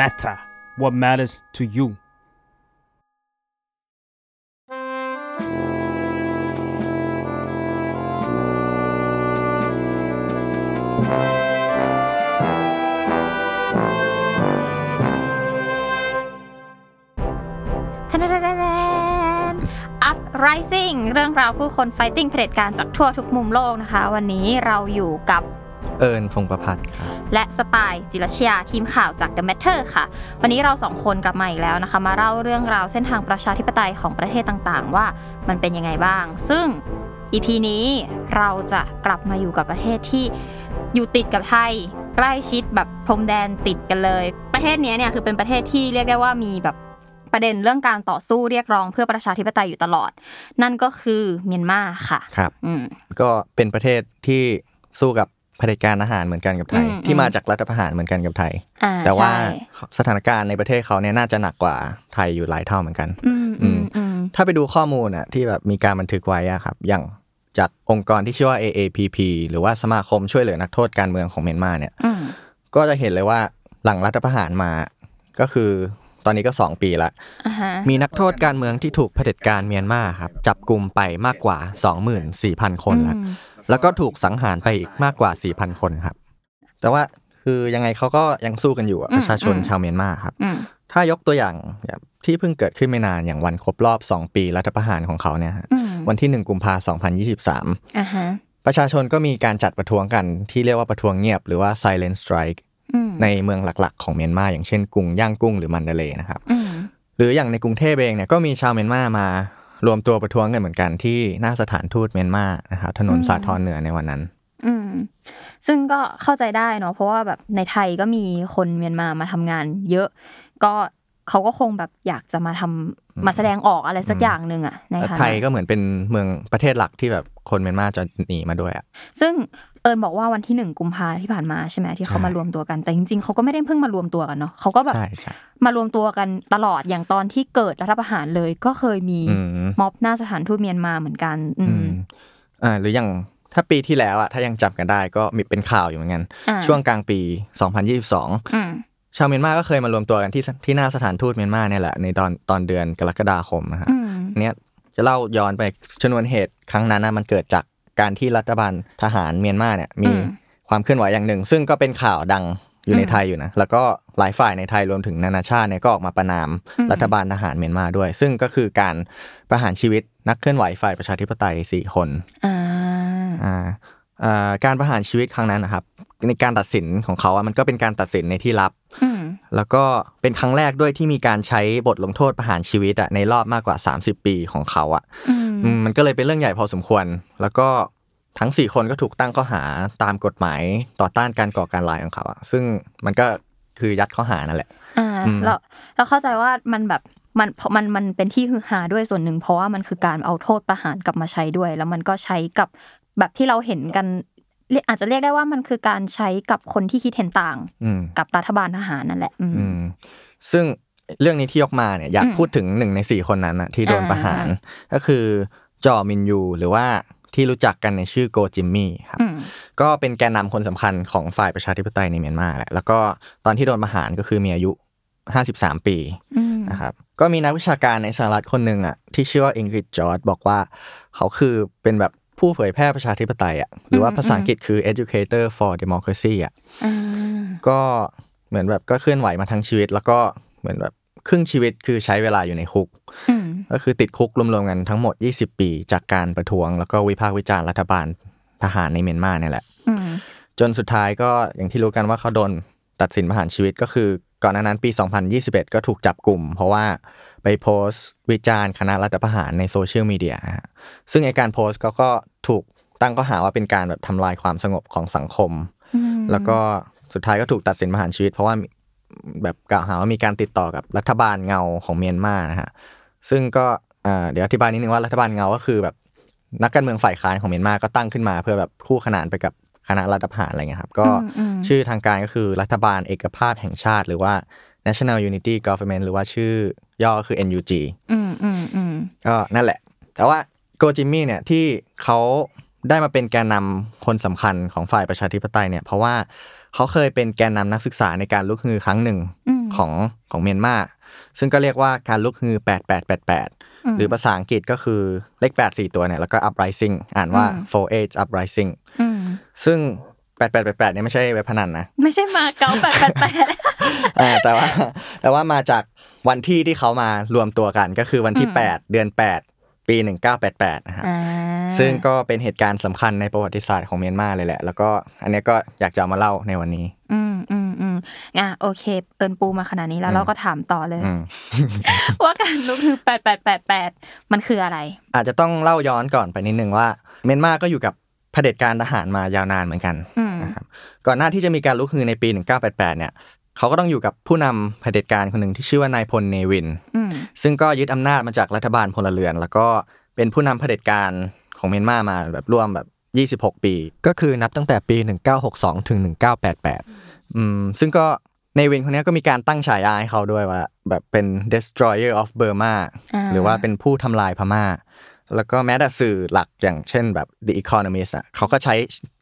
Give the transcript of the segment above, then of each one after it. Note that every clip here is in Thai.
matter what matters to you ทนทนทน Uprising เรื่องราวผู้คน fighting เผด็จการจากทั่วทุกมุมโลกนะคะ วันนี้เราอยู่กับ เอิญพงประพัฒน์ครับ และสปายจิรชยาทีมข่าวจาก The Matter ค่ะ วันนี้เราสองคนกลับมาอีกแล้วนะคะ มาเล่าเรื่องราวเส้นทางประชาธิปไตยของประเทศต่างๆ ว่ามันเป็นยังไงบ้าง ซึ่ง EP นี้เราจะกลับมาอยู่กับประเทศที่อยู่ติดกับไทยใกล้ชิดแบบพรมแดนติดกันเลย ประเทศเนี้ยเนี่ยคือเป็นประเทศที่เรียกได้ว่ามีแบบประเด็นเรื่องการต่อสู้เรียกร้องเพื่อประชาธิปไตยอยู่ตลอด นั่นก็คือเมียนมาค่ะครับอืมก็เป็นประเทศที่สู้กับ เผด็จการอาหารเหมือนกันกับไทยอืมที่มาจากรัฐประหารเหมือนกันกับไทยอ่าแต่ว่าใช่สถานการณ์ในประเทศเขาเนี่ยน่าจะหนักกว่าไทยอยู่หลายเท่าเหมือนกันอืมอืมอืมถ้าไปดูข้อมูลน่ะที่แบบมีการบันทึกไว้อะครับ อย่างจากองค์กรที่ชื่อว่า AAPP หรือว่าสมาคมช่วยเหลือนักโทษการเมืองของเมียนมาเนี่ยอืมก็จะเห็นเลยว่าหลังรัฐประหารมาก็คือตอนนี้ก็ 2 ปีละอ่าฮะมีนักโทษการเมืองที่ถูกเผด็จการเมียนมาครับ จับกลุ่มไปมากกว่า 24,000 คนแล้วอืม แล้วก็ถูกสังหารไปอีกมากกว่า 4,000 คนครับ แต่ว่าคือยังไงเขาก็ยังสู้กันอยู่อะประชาชนชาวเมียนมาครับอืมถ้ายกตัวอย่างแบบที่เพิ่งเกิดขึ้นไม่นานอย่างวันครบรอบ 2 ปีรัฐประหารของเขาเนี่ยฮะอืมวันที่ 1 กุมภาพันธ์2023อ่าฮะประชาชนก็มีการจัดประท้วงกันที่เรียกว่าประท้วงเงียบหรือว่า silent strike อืมในเมืองหลักๆ ของเมียนมาอย่างเช่นกรุงย่างกุ้งหรือมันเดเลย์นะครับอืมหรืออย่างในกรุงเทพเองเนี่ยก็มีชาวเมียนมามา รวมตัวประท้วงกันเหมือนกันที่หน้าสถานทูตเมียนมานะครับถนนอืมสาทรเหนือในวันนั้น อืมซึ่งก็เข้าใจได้เนาะเพราะว่าแบบในไทยก็มีคนเมียนมามาทำงาน เยอะ ก็เขาก็คงแบบอยากจะมาทำมาแสดงออกอะไรสักอย่างหนึ่งอะในฐานะไทยก็เหมือนเป็นเมืองประเทศหลักที่แบบคนเมียนมาจะหนีมาด้วยอะซึ่ง เอิญบอกว่าวันที่หนึ่งกุมภาที่ผ่านมาใช่ไหมที่เขาใช่มารวมตัวกันแต่จริงๆเขาก็ไม่ได้เพิ่งมารวมตัวกันเนาะเขาก็แบบใช่ใช่มารวมตัวกันตลอดอย่างตอนที่เกิดรัฐประหารเลย ก็เคยมีอืมม็อบหน้าสถานทูตเมียนมาเหมือนกัน อือืมมอ่าหรืออย่างถ้าปีที่แล้วอะถ้ายังจับกันได้ก็มีเป็นข่าวอยู่เหมือนกันอ่าช่วงกลางปี 2022อืมชาวเมียนมาก็เคยมารวมตัวกันที่ที่หน้าสถานทูตเมียนมาเนี่ยแหละในตอนตอนเดือนกรกฎาคมนะฮะอืมอันเนี้ยจะเล่าย้อนไปชนวนเหตุครั้งนั้นนะมันเกิดจาก การที่รัฐบาลทหารเมียนมาเนี่ยมีอืมความเคลื่อนไหวอย่างหนึ่ง ซึ่งก็เป็นข่าวดังอยู่ในอืมไทยอยู่นะแล้วก็หลายฝ่ายในไทยรวมถึงนานาชาติเนี่ยก็ออกมาประนามอืมรัฐบาลทหารเมียนมาด้วย ซึ่งก็คือการประหารชีวิตนักเคลื่อนไหวฝ่ายประชาธิปไตยสี่คนอ่าอ่าอ่าการประหารชีวิตครั้งนั้นนะครับ ในการตัดสินของเขาอะมันก็เป็นการตัดสินในที่ลับอืมแล้วก็เป็นครั้งแรกด้วยที่มีการใช้บทลงโทษประหารชีวิตอะในรอบมากกว่า 30 ปีของเขาอะอื มอืมมันก็เลยเป็นเรื่องใหญ่พอสมควร แล้วก็ทั้ง4คนก็ถูกตั้งข้อหาตามกฎหมายต่อต้านการก่อการร้ายของเขาอะซึ่งมันก็คือยัดข้อหานั่นแหละอ่าอืมเราเราเข้าใจว่ามันแบบมันเพราะมันมันเป็นที่ฮือฮาด้วยส่วนหนึ่ง เพราะว่ามันคือการเอาโทษประหารกลับมาใช้ด้วย แล้วมันก็ใช้กับแบบที่เราเห็นกันเรียกอาจจะเรียกได้ว่ามันคือการใช้กับคนที่คิดเห็นต่างอืมกับรัฐบาลทหารนั่นแหละ อืมอืมซึ่ง เรื่องนี้ที่ยกมาเนี่ยอยากอืมพูดถึงหนึ่งในสี่คนนั้นอะที่โดนอ่าประหาร ก็คือจอมินยูหรือว่าที่รู้จักกันในชื่อโกจิมมี่ครับอืมก็เป็นแกนนำคนสำคัญของฝ่ายประชาธิปไตยในเมียนมาแหละแล้วก็ตอนที่โดนประหารก็คือมีอายุ 53 ปีอืมนะครับก็มีนักวิชาการในสหรัฐคนหนึ่งอะที่ชื่อว่าอิงริดจอร์ดบอกว่า เขาคือเป็นแบบผู้เผยแพร่ประชาธิปไตยอะหรือว่าภาษาอังกฤษคือ educator for democracy อะอ่าก็เหมือนแบบก็เคลื่อนไหวมาทั้งชีวิต แล้วก็ เหมือนแบบครึ่งชีวิตคือใช้เวลาอยู่ในคุกอืมก็คือติดคุกรวมๆกันทั้งหมด 20 ปี จากการประท้วง แล้วก็วิพากษ์วิจารณ์รัฐบาลทหารในเมียนมาเนี่ยแหละอืมจนสุดท้ายก็อย่างที่รู้กันว่าเขาโดนตัดสินประหารชีวิตก็คือก่อนหน้านั้นปี 2021 ก็ถูกจับกลุ่ม เพราะว่าไปโพสต์วิจารณ์คณะรัฐประหารในโซเชียลมีเดียฮะซึ่งไอการโพสต์ก็ก็ถูกตั้งข้อหาว่าเป็นการแบบทำลายความสงบของสังคมอืมแล้วก็สุดท้ายก็ถูกตัดสินประหารชีวิต เพราะว่ามี แบบกล่าวหาว่ามีการติดต่อกับรัฐบาลเงาของเมียนมานะฮะซึ่งก็อ่าเดี๋ยวอธิบายนิดนึงว่ารัฐบาลเงาก็คือแบบนักการเมืองฝ่ายค้านของเมียนมาก็ตั้งขึ้นมา เพื่อแบบคู่ขนานไปกับคณะรัฐประหารอะไรเงี้ยครับก็อืมอืมชื่อทางการก็คือรัฐบาลเอกภาพแห่งชาติ หรือว่า National Unity Government หรือว่าชื่อย่อก็คือ NUG อืมอืมอืมก็นั่นแหละ แต่ว่าโกจิมมี่เนี่ยที่เขาได้มาเป็นแกนนำคนสำคัญของฝ่ายประชาธิปไตยเนี่ยเพราะว่า เขาเคยเป็นแกนนำนักศึกษาในการลุกฮือครั้งหนึ่งอืมของของเมียนมาซึ่งก็เรียกว่าการลุกฮือ 8888 หรือภาษาอังกฤษก็คือเลข 8 4 ตัวเนี่ย แล้วก็ uprising อ่านว่า4 8 uprising อืมซึ่ง 8888เนี่ยไม่ใช่เว็บพนันนะ ไม่ใช่มาเก๊าแปดแปดแปดอ่าแต่ว่าแต่ว่ามาจากวันที่ที่เขามารวมตัวกันก็คือวันที่อืม8เดือน 8 ปี 1988 นะครับอ่า ซึ่งก็เป็นเหตุการณ์สำคัญในประวัติศาสตร์ของเมียนมาเลยแหละ แล้วก็อันเนี้ยก็อยากจะเอามาเล่าในวันนี้ อืมอืมอืมอะโอเค เอิญปูมาขนาดนี้แล้วอืมเราก็ถามต่อเลยอืมว่าการลุกคือแปดแปดแปดแปดมันคืออะไร อาจจะต้องเล่าย้อนก่อนไปนิดนึงว่า เมียนมาก็อยู่กับเผด็จการทหารมายาวนานเหมือนกันอืมนะครับก่อนหน้าที่จะมีการลุกฮือในปี 1988 เนี่ยเขาก็ต้องอยู่กับผู้นำเผด็จการคนหนึ่งที่ชื่อว่านายพลเนวินอืมซึ่งก็ยึดอำนาจมาจากรัฐบาลพลเรือน แล้วก็เป็นผู้นำเผด็จการ ของเมียนมามาแบบร่วมแบบ 26 ปี ก็คือนับตั้งแต่ปี 1962 ถึง 1988 อืมซึ่งก็ในวินคนเนี้ยก็มีการตั้งฉายาให้เขาด้วยว่า แบบเป็น destroyer of Burma อ่าหรือว่าเป็นผู้ทำลายพม่า แล้วก็แม้แต่สื่อหลักอย่างเช่นแบบ The Economist อะเขาก็ใช้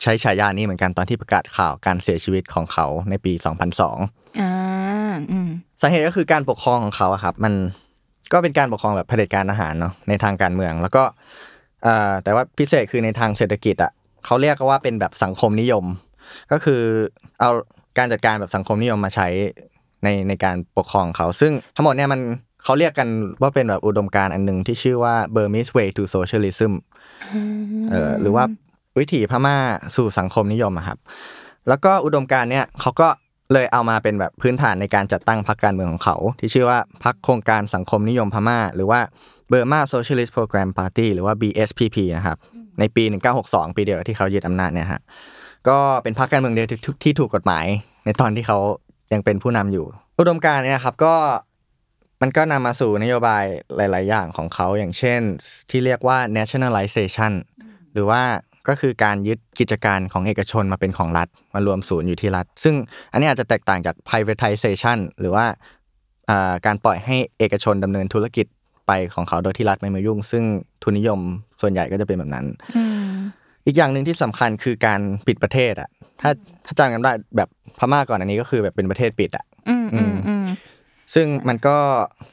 ใช้ฉายานี้เหมือนกันตอนที่ประกาศข่าวการเสียชีวิตของเขาในปี 2002อ่าอืมสาเหตุก็คือการปกครองของเขาอะครับ มันก็เป็นการปกครองแบบเผด็จการทหารเนาะในทางการเมือง แล้วก็เอ่อแต่ว่าพิเศษคือในทางเศรษฐกิจอะเขาเรียกว่าเป็นแบบสังคมนิยม ก็คือเอาการจัดการแบบสังคมนิยมมาใช้ในในการปกครองเขา ซึ่งทั้งหมดเนี่ยมันเขาเรียกกันว่าเป็นแบบอุดมการณ์อันหนึ่งที่ชื่อว่า Burmese Way to Socialism เออหรือว่าวิถีพม่าสู่สังคมนิยมอะครับ แล้วก็อุดมการณ์เนี่ยเขาก็เลยเอามาเป็นแบบพื้นฐานในการจัดตั้งพรรคการเมืองของเขา ที่ชื่อว่าพรรคโครงการสังคมนิยมพม่า หรือว่า Burma Socialist Program Party หรือว่า BSPP นะครับ ในปี 1962 ปีเดียวกับที่เขายึดอำนาจเนี่ยฮะ ก็เป็นพรรคการเมืองเดียวที่ที่ถูกกฎหมาย ในตอนที่เขายังเป็นผู้นำอยู่ อุดมการณ์เนี่ยครับก็มันก็นำมาสู่นโยบายหลาย ๆ อย่างของเขาอย่างเช่น ที่เรียกว่า nationalization หรือว่าก็คือการยึดกิจการของเอกชนมาเป็นของรัฐมารวมศูนย์อยู่ที่รัฐ ซึ่งอันนี้อาจจะแตกต่างจาก privatization หรือว่าอ่าการปล่อยให้เอกชนดำเนินธุรกิจ ไปของเขาโดยที่รัฐไม่มายุ่ง ซึ่งทุนนิยมส่วนใหญ่ก็จะเป็นแบบนั้นอืมอีกอย่างหนึ่งที่สำคัญคือการปิดประเทศอะ ถ้าถ้าจำกันได้แบบพม่าก่อนอันนี้ก็คือแบบเป็นประเทศปิดอะอืมอืมอืมซึ่งมันก็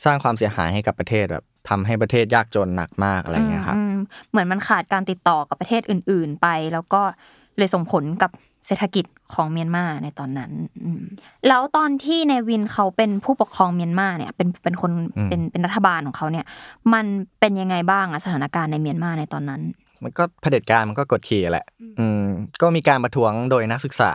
สร้างความเสียหายให้กับประเทศแบบทำให้ประเทศยากจนหนักมากอะไรอย่างเงี้ยครับอืมเหมือนมันขาดการติดต่อกับประเทศอื่น ๆ ไป แล้วก็เลยส่งผลกับ เศรษฐกิจของเมียนมาในตอนนั้นอืมแล้วตอนที่ในวินเขาเป็นผู้ปกครองเมียนมาเนี่ย เป็นเป็นคนอืมเป็นเป็นรัฐบาลของเขาเนี่ย มันเป็นยังไงบ้างอะสถานการณ์ในเมียนมาในตอนนั้น มันก็เผด็จการมันก็กดขี่แหละ อืมก็มีการประท้วงโดยนักศึกษา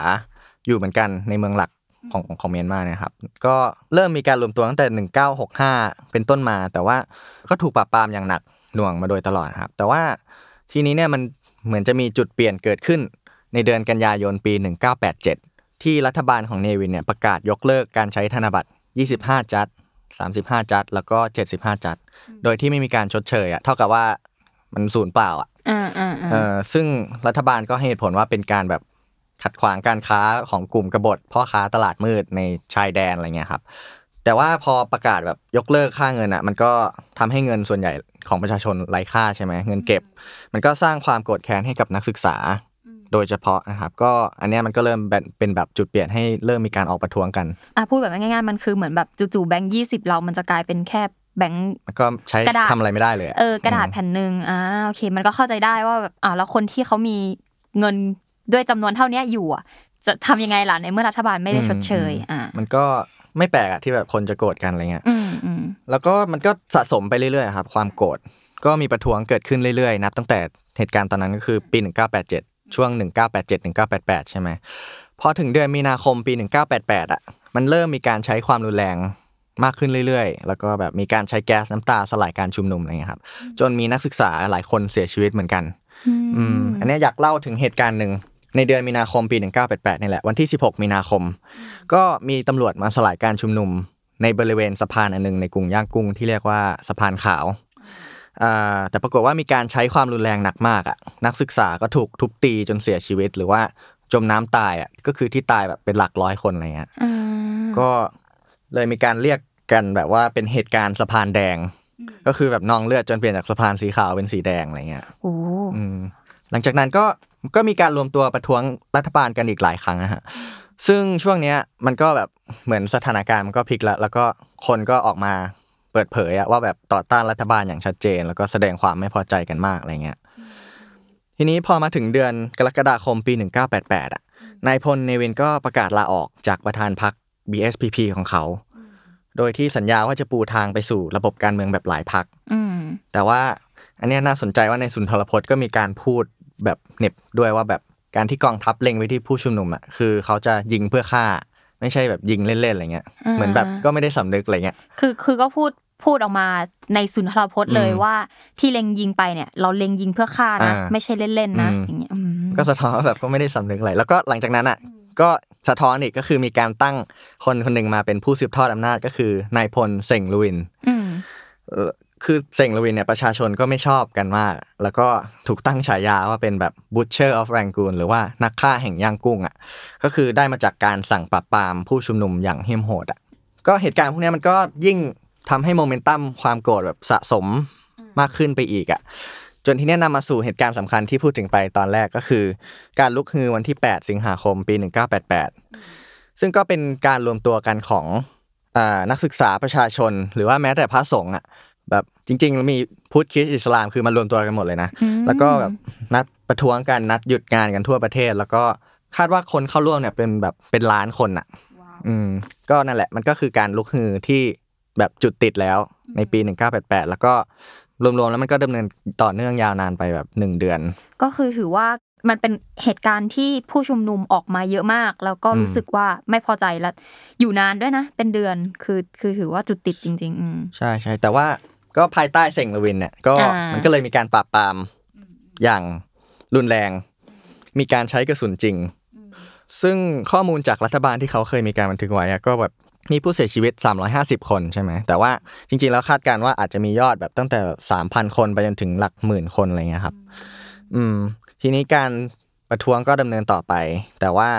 อยู่เหมือนกันในเมืองหลักของของเมียนมาเนี่ยครับ ก็เริ่มมีการรวมตัวตั้งแต่ 1965 เป็นต้นมา แต่ว่าก็ถูกปราบปรามอย่างหนักหน่วงมาโดยตลอดครับ แต่ว่าทีนี้เนี่ยมันเหมือนจะมีจุดเปลี่ยนเกิดขึ้น ในเดือนกันยายนปี 1987 ที่รัฐบาลของเนวินเนี่ยประกาศยกเลิกการใช้ธนบัตร 25 จัด 35 จัด แล้วก็ 75 จัด โดยที่ไม่มีการชดเชยอะเท่ากับว่ามันศูนย์เปล่าอะอ่าอ่าอ่าเออซึ่งรัฐบาลก็ให้เหตุผลว่าเป็นการแบบขัดขวางการค้าของกลุ่มกบฏพ่อค้าตลาดมืดในชายแดนอะไรเงี้ยครับ แต่ว่าพอประกาศแบบยกเลิกค่าเงินอะ มันก็ทำให้เงินส่วนใหญ่ของประชาชนไร้ค่าใช่ไหมเงินเก็บ มันก็สร้างความโกรธแค้นให้กับนักศึกษาโดยเฉพาะนะครับ ก็อันเนี้ยมันก็เริ่มเป็นเป็นแบบจุดเปลี่ยนให้เริ่มมีการออกประท้วงกันอะพูดแบบง่ายๆมันคือเหมือนแบบจู่ๆแบงค์ยี่สิบเรามันจะกลายเป็นแค่แบงค์มันก็ใช้กระดาษทำอะไรไม่ได้เลยะเออกระดาษแผ่นหนึ่งอ่าโอเค มันก็เข้าใจได้ว่าแบบอ่าแล้วคนที่เขามีเงินด้วยจำนวนเท่าเนี้ยอยู่อะจะทำยังไงล่ะในเมื่อรัฐบาลไม่ได้ชดเชยอ่ามันก็ไม่แปลกอะที่แบบคนจะโกรธกันอะไรเงี้ยอืมอืมแล้วก็มันก็สะสมไปเรื่อยๆครับ ความโกรธก็มีประท้วงเกิดขึ้นเรื่อยๆ นับตั้งแต่เหตุการณ์ตอนนั้นก็คือปี 1987 ช่วง 1987 1988 ใช่ไหมพอถึงเดือนมีนาคมปี 1988อะมันเริ่มมีการใช้ความรุนแรงมากขึ้นเรื่อยๆ แล้วก็แบบมีการใช้แก๊สน้ำตาสลายการชุมนุมอะไรเงี้ยครับ จนมีนักศึกษาหลายคนเสียชีวิตเหมือนกัน อืม อันเนี้ยอยากเล่าถึงเหตุการณ์หนึ่งในเดือนมีนาคมปี 1988 นี่แหละ วันที่ 16 มีนาคม ก็มีตำรวจมาสลายการชุมนุม ในบริเวณสะพานอันหนึงในกรุงย่างกุ้งที่เรียกว่าสะพานขาวอ่า แต่ปรากฏว่ามีการใช้ความรุนแรงหนักมากอะนักศึกษาก็ถูกทุบตีจนเสียชีวิต หรือว่าจมน้ำตายอะก็คือที่ตายแบบเป็นหลักร้อยคนอะไรเงี้ยอ่าก็เลยมีการเรียกกันแบบว่าเป็นเหตุการณ์สะพานแดง ก็คือแบบนองเลือดจนเปลี่ยนจากสะพานสีขาวเป็นสีแดงอะไรเงี้ยโอ้อืมหลังจากนั้นก็ก็มีการรวมตัวประท้วงรัฐบาลกันอีกหลายครั้งนะฮะซึ่งช่วงเนี้ยมันก็แบบเหมือนสถานการณ์มันก็พลิกแล้วแล้วก็คนก็ออกมา เปิดเผยอะว่าแบบต่อต้านรัฐบาลอย่างชัดเจน แล้วก็แสดงความไม่พอใจกันมากอะไรเงี้ยทีนี้พอมาถึงเดือนกรกฎาคมปี 1988อะนายพลเนวินก็ประกาศลาออกจากประธานพรรค BSPP ของเขา โดยที่สัญญาว่าจะปูทางไปสู่ระบบการเมืองแบบหลายพรรคอืมแต่ว่าอันเนี้ยน่าสนใจว่าในสุนทรพจน์ก็มีการพูดแบบเหน็บด้วยว่าแบบการที่กองทัพเล็งไปที่ผู้ชุมนุมอะคือเขาจะยิงเพื่อฆ่า ไม่ใช่แบบยิงเล่นๆอะไรเงี้ยอ่าเหมือนแบบก็ไม่ได้สำนึกอะไรเงี้ยคือคือก็พูด พูดออกมาในสุนทรพจน์เลยอืมว่าที่เล็งยิงไปเนี่ย เราเล็งยิงเพื่อฆ่านะอ่าไม่ใช่เล่นๆนะอืมอย่างเงี้ยอืมก็สะท้อนว่าแบบก็ไม่ได้สำนึกอะไรแล้วก็หลังจากนั้นอะก็สะท้อนอีกก็คือมีการตั้งคนคนหนึ่งมาเป็นผู้สืบทอดอำนาจก็คือนายพลเซ็งลุวินอืมเอ่อคือเซ็งลวินเนี่ยประชาชนก็ไม่ชอบกันมาก แล้วก็ถูกตั้งฉายาว่าเป็นแบบ butcher of Rangoon หรือว่านักฆ่าแห่งย่างกุ้งอะก็คือได้มาจากการสั่งปราบปรามผู้ชุมนุมอย่างเหี้ยมโหดอะก็เหตุการณ์พวกเนี้ยมันก็ยิ่ง ทำให้โมเมนตัมความโกรธแบบสะสมมากขึ้นไปอีกอะจนที่เนี้ยนำมาสู่เหตุการณ์สำคัญที่พูดถึงไปตอนแรกก็คือ การลุกฮือวันที่ 8 สิงหาคมปี 1988 ซึ่งก็เป็นการรวมตัวกันของอ่านักศึกษาประชาชน หรือว่าแม้แต่พระสงฆ์อะแบบจริงๆมีพุทธคริสต์อิสลามคือมารวมตัวกันหมดเลยนะอืมแล้วก็แบบนัดประท้วงกันนัดหยุดงานกันทั่วประเทศ แล้วก็คาดว่าคนเข้าร่วมเนี่ยเป็นแบบเป็นล้านคนอะ อืมก็นั่นแหละมันก็คือการลุกฮือที่ แบบจุดติดแล้วในปี 1988 แล้วก็รวมๆแล้วมันก็ดำเนินต่อเนื่องยาวนานไปแบบหนึ่งเดือน ก็คือถือว่ามันเป็นเหตุการณ์ที่ผู้ชุมนุมออกมาเยอะมาก แล้วก็อืมรู้สึกว่าไม่พอใจแล้วอยู่นานด้วยนะ เป็นเดือนคือคือถือว่าจุดติดจริง ๆ อืมใช่ใช่แต่ว่าก็ภายใต้เซ็งลวินเนี่ยก็อ่ามัมันก็เลยมีการปราบปรามอย่างรุนแรง มีการใช้กระสุนจริง ซึ่งข้อมูลจากรัฐบาลที่เขาเคยมีการบันทึกไว้อะก็แบบ มีผู้เสียชีวิต 350 คนใช่ไหม แต่ว่าจริง ๆ แล้วคาดการณ์ว่าอาจจะมียอดแบบตั้งแต่ 3,000 คนไปจนถึงหลักหมื่นคนอะไรเงี้ยครับ อืม ทีนี้การประท้วงก็ดำเนินต่อไป แต่ว่า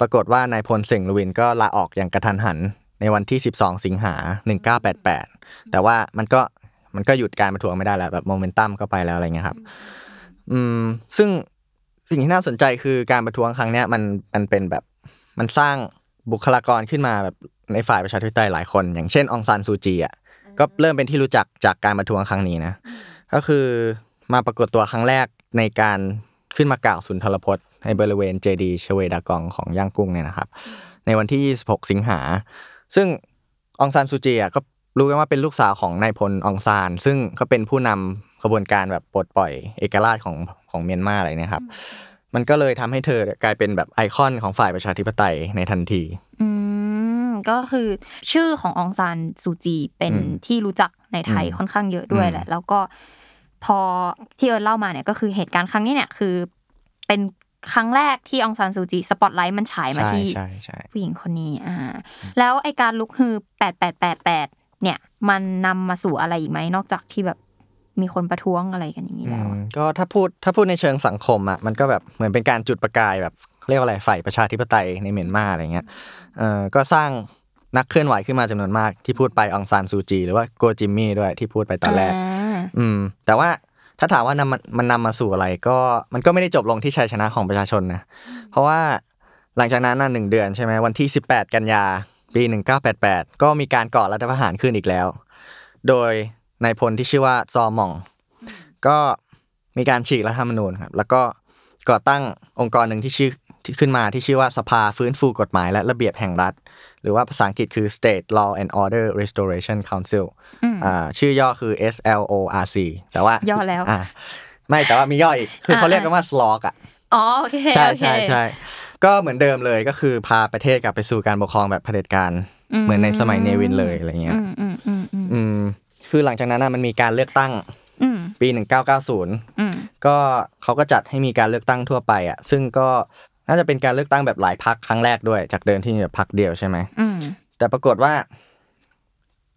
ปรากฏว่านายพลเสิงห์ลวินก็ลาออกอย่างกระทันหันในวันที่ 12 สิงหา 1988 แต่ว่ามันก็มันก็หยุดการประท้วงไม่ได้แล้วแบบโมเมนตัมก็ไปแล้วอะไรเงี้ยครับ อืม ซึ่งสิ่งที่น่าสนใจคือการประท้วงครั้งเนี้ยมันมันเป็นแบบมันสร้าง บุคลากรขึ้นมาแบบในฝ่ายประชาธิปไตยหลายคน อย่างเช่นองซานซูจีอะก็เริ่มเป็นที่รู้จักจากการประท้วงครั้งนี้นะ ก็คือมาปรากฏตัวครั้งแรกในการขึ้นมากล่าวสุนทรพจน์ในบริเวณเจดีชเวดากองของย่างกุ้งเนี่ยนะครับ ในวันที่ 26 สิงหา ซึ่งองซานซูจีอะก็รู้กันว่าเป็นลูกสาวของนายพลองซาน ซึ่งก็เป็นผู้นำขบวนการแบบปลดปล่อยเอกราชของของเมียนมาอะไรเนี่ยครับ มันก็เลยทำให้เธอกลายเป็นแบบไอคอนของฝ่ายประชาธิปไตยในทันที อืมก็คือชื่อขององซานซูจีเป็นอืมที่รู้จักในไทยอืมค่อนข้างเยอะด้วยอืมแหละ แล้วก็พอที่เอิร์นเล่ามาเนี่ยก็คือเหตุการณ์ครั้งนี้เนี่ยคือเป็นครั้งแรกที่องซานซูจีสปอตไลท์มันฉายมาใช่ที่ใช่ใช่ผู้หญิงคนนี้อ่าแล้วไอการลุกฮือแปดแปดแปดแปดเนี่ย มันนำมาสู่อะไรอีกไหมนอกจากที่แบบ มีคนประท้วงอะไรกันอย่างนี้อืแล้วมอะก็ถ้าพูดถ้าพูดในเชิงสังคมอะมันก็แบบเหมือนเป็นการจุดประกายแบบเรียกว่าอะไรฝ่ายประชาธิปไตยในเมียนมาอะไรเงี้ยเออก็สร้างนักเคลื่อนไหวขึ้นมาจำนวนมากที่พูดไปองซานซูจี หรือว่าโกจิมมี่ด้วยที่พูดไปตอนแรกาอืม แต่ว่าถ้าถามว่านำมันมันนำมาสู่อะไรก็มันก็ไม่ได้จบลงที่ชัยชนะของประชาชนนะ เพราะว่าหลังจากนั้นน่ะหนึ่งเดือนใช่ไหมวันที่ 18 กันยาปี 1988 ก็มีการก่อรัฐประหารขึ้นอีกแล้ว โดย นายพลที่ชื่อว่าซอหม่อง ก็มีการฉีกรัฐธรรมนูญครับ แล้วก็ก่อตั้งองค์กรหนึ่งที่ชื่อที่ขึ้นมาที่ชื่อว่าสภาฟื้นฟูกฎหมายและระเบียบแห่งรัฐ หรือว่าภาษาอังกฤษคือ State Law and Order Restoration Council อืมอ่าชื่อย่อคือ SLORC แต่ว่าย่อแล้วอ่าไม่แต่ว่ามีย่ออีก คือเขาอ่าเรียกกันว่า SLOG อะอ๋อโอเคใช่โอเคใช่ใช่ก็เหมือนเดิมเลยก็คือพาประเทศกลับไปสู่การปกครองแบบเผด็จการเหมือนในสมัยเนวินเลยอะไรเงี้ยอืมอืมอืมอืมอืม คือหลังจากนั้นน่ะมันมีการเลือกตั้งอืมปี1990อืมก็เขาก็จัดให้มีการเลือกตั้งทั่วไปอะซึ่งก็น่าจะเป็นการเลือกตั้งแบบหลายพักครั้งแรกด้วย จากเดิมที่มีแบบพักเดียวใช่ไหมอืมแต่ปรากฏว่า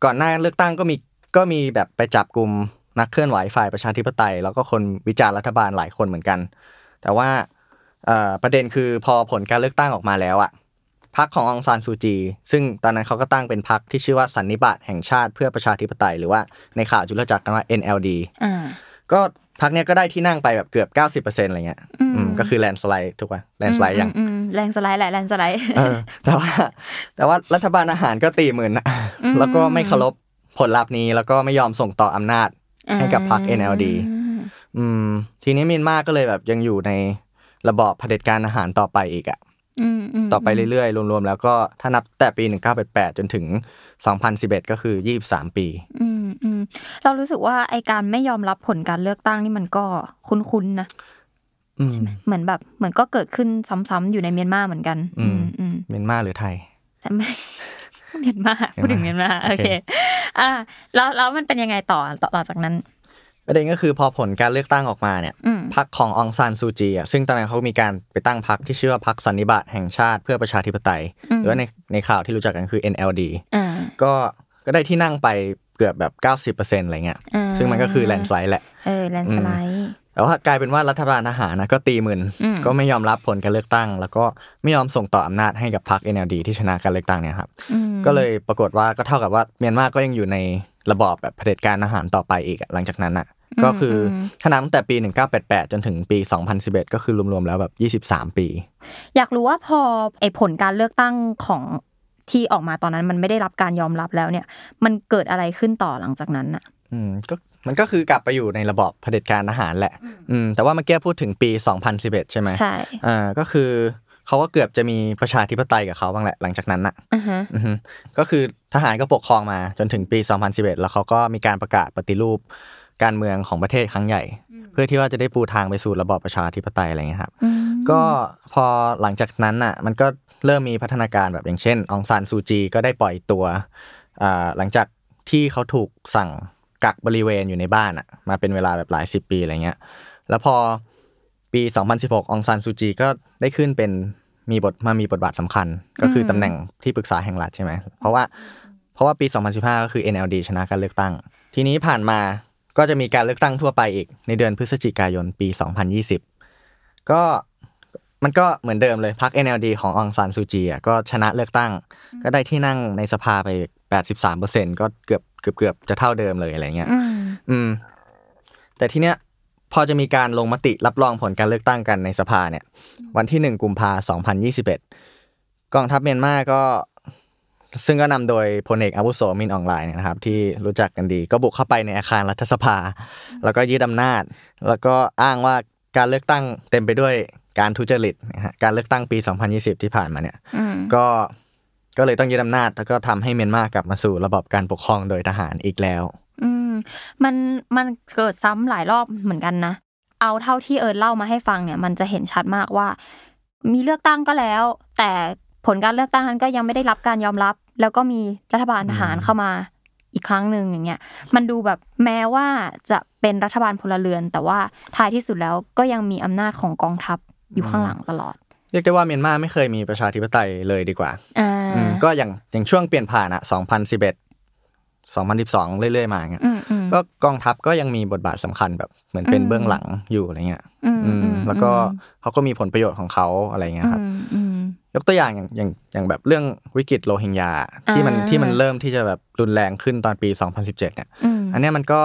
ก่อนหน้าเลือกตั้งก็มีก็มีแบบไปจับกลุ่มนักเคลื่อนไหวฝ่ายประชาธิปไตย แล้วก็คนวิจารณ์รัฐบาลหลายคนเหมือนกัน แต่ว่าเอ่อประเด็นคือพอผลการเลือกตั้งออกมาแล้วอะพ รรคขององซานซูจี ซึ่งตอนนั้นเขาก็ตั้งเป็นพรรคที่ชื่อว่าสันนิบาตแห่งชาติเพื่อประชาธิปไตย หรือว่าในข่าวจุลจักรกันว่า NLD อ่าก็พรรคเนี้ยก็ได้ที่นั่งไปแบบเกือบ 90%อะไรเงี้ยอืมอืมก็คือแลนสไลด์ถูกป่ะแลนสไลด์อย่างอืมแรงสไลด์แหละแรงสไลด์เออแต่ว่า แต่ว่ารัฐบาลอาหารก็ตีหมื่นนะอืมแล้วก็ไม่เคารพผลลัพธ์นี้แล้วก็ไม่ยอมส่งต่ออำนาจให้กับพรรค NLD อืมทีนี้เมียนมาก็เลยแบบยังอยู่ในระบอบเผด็จการอาหารต่อไปอีกอะอืมม ต่อไปเรื่อยๆ รวมๆ แล้วก็ถ้านับแต่ปี 1988 จนถึง 2011 ก็คือ 23 ปีอืมอืมเรารู้สึกว่าไอการไม่ยอมรับผลการเลือกตั้งนี่มันก็คุ้นๆนะอืมเหมือนแบบเหมือนก็เกิดขึ้นซ้ำๆอยู่ในเมียนมาเหมือนกันอืมอืมเมียนมาหรือไทยแต่ไม่เมียนมาพูดถึงเมียนมาโอโอเคเค อ่าแล้วแล้วมันเป็นยังไงต่อต่อหลังจากนั้น ประเด็นก็คือพอผลการเลือกตั้งออกมาเนี่ยอืมพรรคขององซานซูจีอะซึ่งตอนนั้นเขามีการไปตั้งพรรคที่ชื่อว่าพรรคสันนิบาตแห่งชาติเพื่อประชาธิปไตยอืมหรือว่าในในข่าวที่รู้จักกันคือ NLD อ่าก็ก็ได้ที่นั่งไปเกือบแบบ 90%อะไรเงี้ยอ่าซึ่งมันก็คือแลนด์สไลด์แหละเออแลนด์สไลด์แต่ว่ากลายเป็นว่ารัฐบาลทหารนะก็ตีมึนอืมก็ไม่ยอมรับผลการเลือกตั้ง แล้วก็ไม่ยอมส่งต่ออำนาจให้กับพรรค NLD ที่ชนะการเลือกตั้งเนี่ยครับอืมก็เลยปรากฏว่าก็เท่ากับว่าเมียนมาก็ยังอยู่ใน ระบอบแบบเผด็จการอาหารต่อไปอีกอะหลังจากนั้นอะ ก็คืออถ้านับตั้งแต่ปี 1988 จนถึงปี 2011 ก็คือรวมๆแล้วแบบ 23 ปี อยากรู้ว่าพอไอผลการเลือกตั้งของที่ออกมาตอนนั้นมันไม่ได้รับการยอมรับแล้วเนี่ย มันเกิดอะไรขึ้นต่อหลังจากนั้นอะ อืมก็มันก็คือกลับไปอยู่ในระบอบเผด็จการอาหารแหละ อืมแต่ว่าเมื่อกี้พูดถึงปี 2011 ใช่ไหมใช่อ่าก็คือ เขาก็เกือบจะมีประชาธิปไตยกับเขาบ้างแหละหลังจากนั้นน่ะอ่าฮะอือฮึก็คือทหารก็ปกครองมาจนถึงปี 2011 แล้วเขาก็มีการประกาศปฏิรูปการเมืองของประเทศครั้งใหญ่ เพื่อที่ว่าจะได้ปูทางไปสู่ระบอบประชาธิปไตยอะไรเงี้ยครับอืมก็พอหลังจากนั้นน่ะ มันก็เริ่มมีพัฒนาการแบบอย่างเช่น องซานซูจีก็ได้ปล่อยตัวอ่าหลังจากที่เขาถูกสั่งกักบริเวณอยู่ในบ้านอะ มาเป็นเวลาแบบหลายสิบปีอะไรเงี้ย แล้วพอ ปี 2016 องซานซูจีก็ได้ขึ้นเป็นมีบทมามีบทบาทสำคัญ ก็คือตำแหน่งที่ปรึกษาแห่งรัฐใช่ไหมเพราะว่าเพราะว่าปี 2015 ก็คือ NLD ชนะการเลือกตั้ง ทีนี้ผ่านมาก็จะมีการเลือกตั้งทั่วไปอีก ในเดือนพฤศจิกายนปี 2020 ก็มันก็เหมือนเดิมเลยพรรค NLD ขององซานซูจีอะก็ชนะเลือกตั้ง ก็ได้ที่นั่งในสภาไป 83%ก็เกือบเกือบเกือบจะเท่าเดิมเลยอะไรเงี้ยอืมอืมแต่ทีเนี้ย พอจะมีการลงมติรับรองผลการเลือกตั้งกันในสภาเนี่ย วันที่หนึ่งกุมภาพันธ์2021กองทัพเมียนมาก็ซึ่งก็นำโดยพลเอกอาวุโสมินอองไลน์เนี่ยนะครับ ที่รู้จักกันดี ก็บุกเข้าไปในอาคารรัฐสภา แล้วก็ยึดอำนาจ แล้วก็อ้างว่าการเลือกตั้งเต็มไปด้วยการทุจริตนะฮะการเลือกตั้งปี 2020 ที่ผ่านมาเนี่ยอืมก็ก็เลยต้องยึดอำนาจ แล้วก็ทำให้เมียนมากลับมาสู่ระบบการปกครองโดยทหารอีกแล้วอื มมันมันเกิดซ้ำหลายรอบเหมือนกันนะ เอาเท่าที่เอิร์นเล่ามาให้ฟังเนี่ย มันจะเห็นชัดมากว่า มีเลือกตั้งก็แล้ว แต่ผลการเลือกตั้งนั้นก็ยังไม่ได้รับการยอมรับ แล้วก็มีรัฐบาลทหารเข้ามาอีกครั้งหนึ่งอย่างเงี้ย มันดูแบบแม้ว่าจะเป็นรัฐบาลพลเรือน แต่ว่าท้ายที่สุดแล้วก็ยังมีอำนาจของกองทัพอยู่ข้างหลังตลอดเรียกได้ว่าเมียนมาไม่เคยมีประชาธิปไตยเลยดีกว่าอ่าอืมก็อย่างอย่างช่วงเปลี่ยนผ่านอะ2011 2012 เรื่อยๆ มาเงี้ยอืมอืมก็กองทัพก็ยังมีบทบาทสำคัญแบบเหมือนเป็นอืมเบื้องหลังอยู่อะไรเงี้ยอืมอืมอืมแล้วก็เขาก็มีผลประโยชน์ของเขาอะไรเงี้ยครับอืมอืมยกตัวอย่างอย่างอย่างอย่างแบบเรื่องวิกฤตโรฮิงญาที่มันอ่าที่มันเริ่มที่จะแบบรุนแรงขึ้นตอนปี 2017 เนี่ยอืมอันเนี้ยมันก็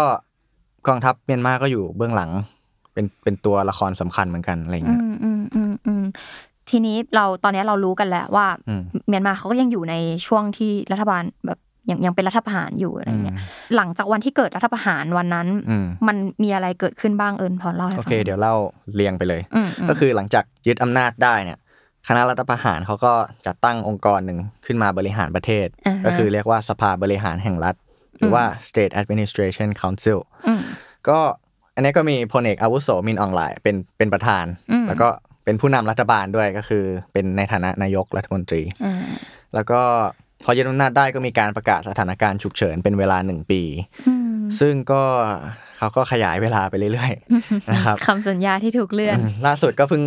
กองทัพเมียนมาก็อยู่เบื้องหลัง เป็นเป็นตัวละครสำคัญเหมือนกันอะไรอืเงี้ยมอืมอืมอืมทีนี้เราตอนนี้เรารู้กันแล้วว่าอืมเมียนมาเขาก็ยังอยู่ในช่วงที่รัฐบาลแบบ ยังยังเป็นรัฐประหารอยู่อะไรเงี้ยหลังจากวันที่เกิดรัฐประหารวันนั้นอืมมันมีอะไรเกิดขึ้นบ้างเอิญพอเล่าให้โอฟังเคเดี๋ยวเล่าเรียงไปเลยอืมมก็คือหลังจากยึดอำนาจได้เนี่ยคณะรัฐประหารเขาก็จัดตั้งองค์กรหนึ่งขึ้นมาบริหารประเทศอ่าฮะก็คือเรียกว่าสภาบริหารแห่งรัฐ หรือว่า State Administration Council อืมก็อันนี้ก็มีพลเอกอาวุโสมินอองไลน์เป็นเป็นประธานอืมแล้วก็เป็นผู้นำรัฐบาลด้วยก็คือเป็นในฐานะนายกรัฐมนตรีอ่าแล้วก็ พอยึดอำนาจได้ก็มีการประกาศสถานการณ์ฉุกเฉินเป็นเวลาหนึ่งปีอืมซึ่งก็เขาก็ขยายเวลาไปเรื่อยๆนะครับคำสัญญาที่ถูกเลื่อนอืมล่าสุดก็เพิ่ง